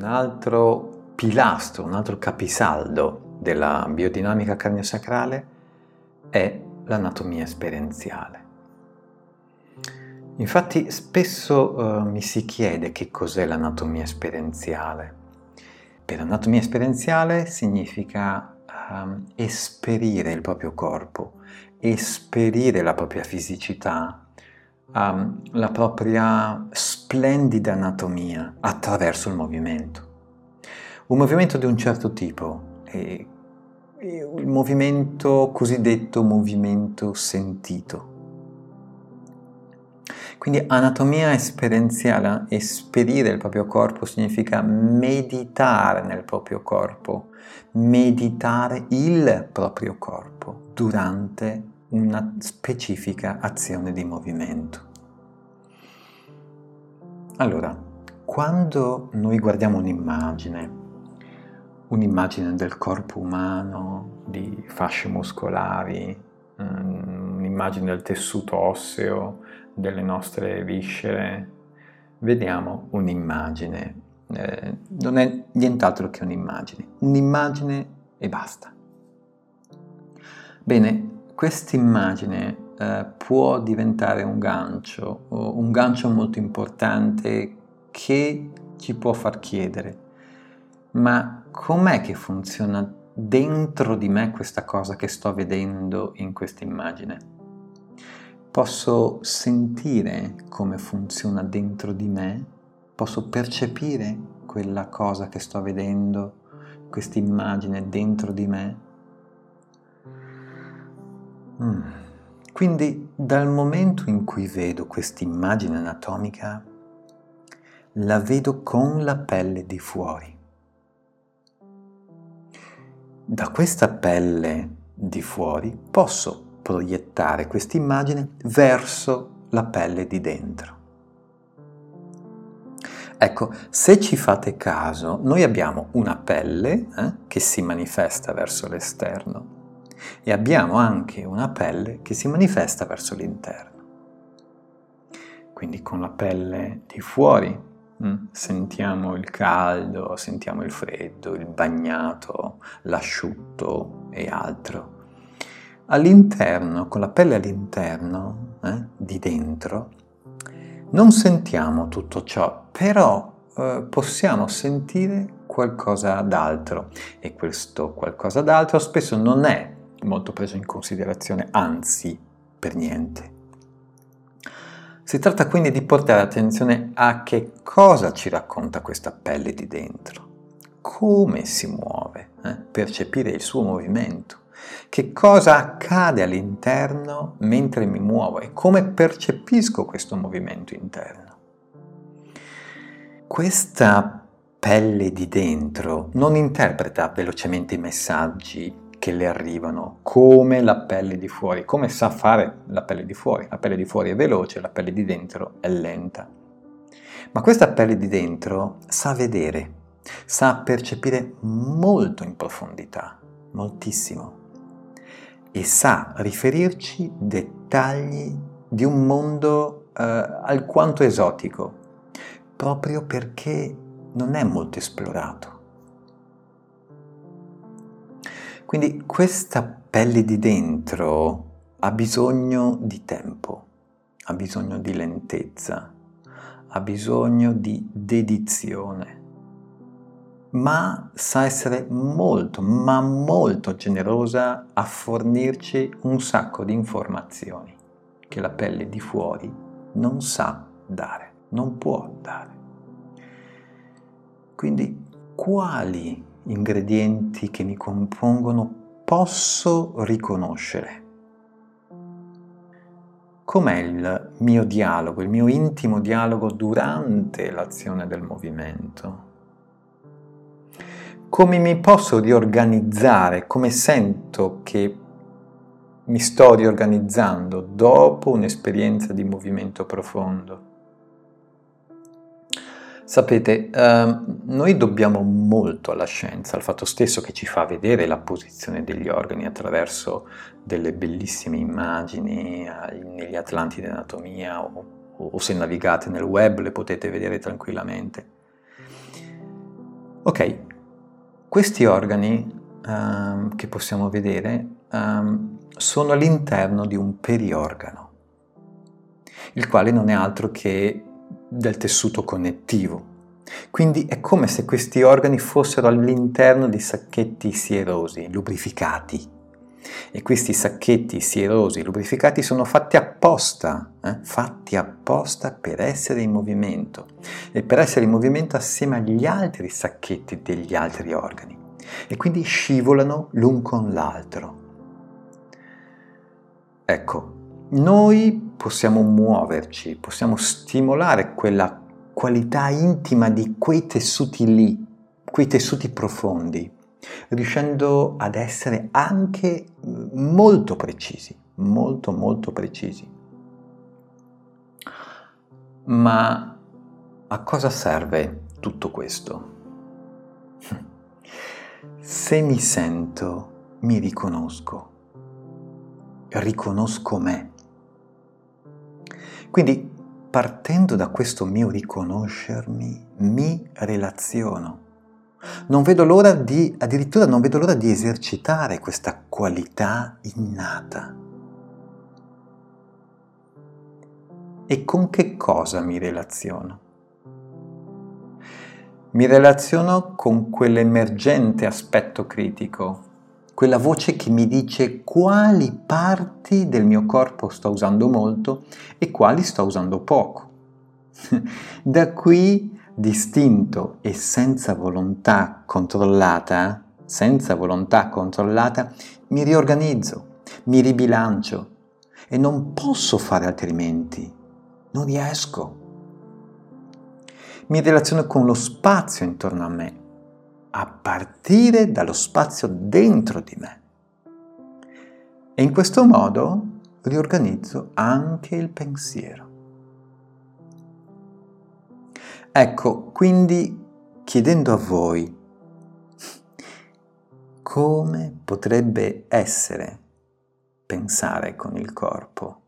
un altro pilastro, un altro capisaldo della biodinamica cardiosacrale è l'anatomia esperienziale. Infatti spesso uh, mi si chiede che cos'è l'anatomia esperienziale. Per l'anatomia esperienziale significa um, esperire il proprio corpo, esperire la propria fisicità, um, la propria splendida anatomia attraverso il movimento. Un movimento di un certo tipo, e, e il movimento cosiddetto movimento sentito. Quindi anatomia esperienziale, esperire il proprio corpo significa meditare nel proprio corpo, meditare il proprio corpo durante una specifica azione di movimento. Allora, quando noi guardiamo un'immagine, un'immagine del corpo umano, di fasce muscolari, mm, un'immagine del tessuto osseo, delle nostre viscere, vediamo un'immagine. Eh, non è nient'altro che un'immagine. Un'immagine e basta. Bene, questa immagine eh, può diventare un gancio, un gancio molto importante che ci può far chiedere, ma com'è che funziona dentro di me questa cosa che sto vedendo in questa immagine? Posso sentire come funziona dentro di me? Posso percepire quella cosa che sto vedendo, questa immagine dentro di me? Mm. Quindi dal momento in cui vedo questa immagine anatomica, la vedo con la pelle di fuori. Da questa pelle di fuori posso proiettare questa immagine verso la pelle di dentro. Ecco, se ci fate caso, noi abbiamo una pelle eh, che si manifesta verso l'esterno e abbiamo anche una pelle che si manifesta verso l'interno. Quindi con la pelle di fuori mm, sentiamo il caldo, sentiamo il freddo, il bagnato, l'asciutto e altro. All'interno, con la pelle all'interno, eh, di dentro, non sentiamo tutto ciò, però eh, possiamo sentire qualcosa d'altro e questo qualcosa d'altro spesso non è molto preso in considerazione, anzi per niente. Si tratta quindi di portare attenzione a che cosa ci racconta questa pelle di dentro, come si muove, eh? percepire il suo movimento, che cosa accade all'interno mentre mi muovo e come percepisco questo movimento interno. Questa pelle di dentro non interpreta velocemente i messaggi che le arrivano, come la pelle di fuori, come sa fare la pelle di fuori. La pelle di fuori è veloce, la pelle di dentro è lenta. Ma questa pelle di dentro sa vedere, sa percepire molto in profondità, moltissimo, e sa riferirci dettagli di un mondo eh, alquanto esotico, proprio perché non è molto esplorato. Quindi questa pelle di dentro ha bisogno di tempo, ha bisogno di lentezza, ha bisogno di dedizione, ma sa essere molto, ma molto generosa a fornirci un sacco di informazioni che la pelle di fuori non sa dare, non può dare. Quindi quali ingredienti che mi compongono posso riconoscere? Com'è il mio dialogo, il mio intimo dialogo durante l'azione del movimento? Come mi posso riorganizzare? Come sento che mi sto riorganizzando dopo un'esperienza di movimento profondo? Sapete, eh, noi dobbiamo molto alla scienza, al fatto stesso che ci fa vedere la posizione degli organi attraverso delle bellissime immagini eh, negli atlanti di anatomia o, o se navigate nel web le potete vedere tranquillamente. Ok, questi organi um, che possiamo vedere um, sono all'interno di un periorgano, il quale non è altro che del tessuto connettivo. Quindi è come se questi organi fossero all'interno di sacchetti sierosi, lubrificati. E questi sacchetti sierosi, lubrificati, sono fatti apposta, eh? fatti apposta per essere in movimento e per essere in movimento assieme agli altri sacchetti degli altri organi e quindi scivolano l'un con l'altro. Ecco, noi possiamo muoverci, possiamo stimolare quella qualità intima di quei tessuti lì, quei tessuti profondi, riuscendo ad essere anche molto precisi, molto molto precisi. Ma a cosa serve tutto questo? Se mi sento, mi riconosco, riconosco me. Quindi partendo da questo mio riconoscermi, mi relaziono. Non vedo l'ora di, addirittura non vedo l'ora di esercitare questa qualità innata. E con che cosa mi relaziono? Mi relaziono con quell'emergente aspetto critico, quella voce che mi dice quali parti del mio corpo sto usando molto e quali sto usando poco. da qui, distinto e senza volontà controllata, senza volontà controllata, mi riorganizzo, mi ribilancio e non posso fare altrimenti. Non riesco mi relaziono con lo spazio intorno a me, a partire dallo spazio dentro di me. E in questo modo riorganizzo anche il pensiero. Ecco, quindi chiedendo a voi come potrebbe essere pensare con il corpo,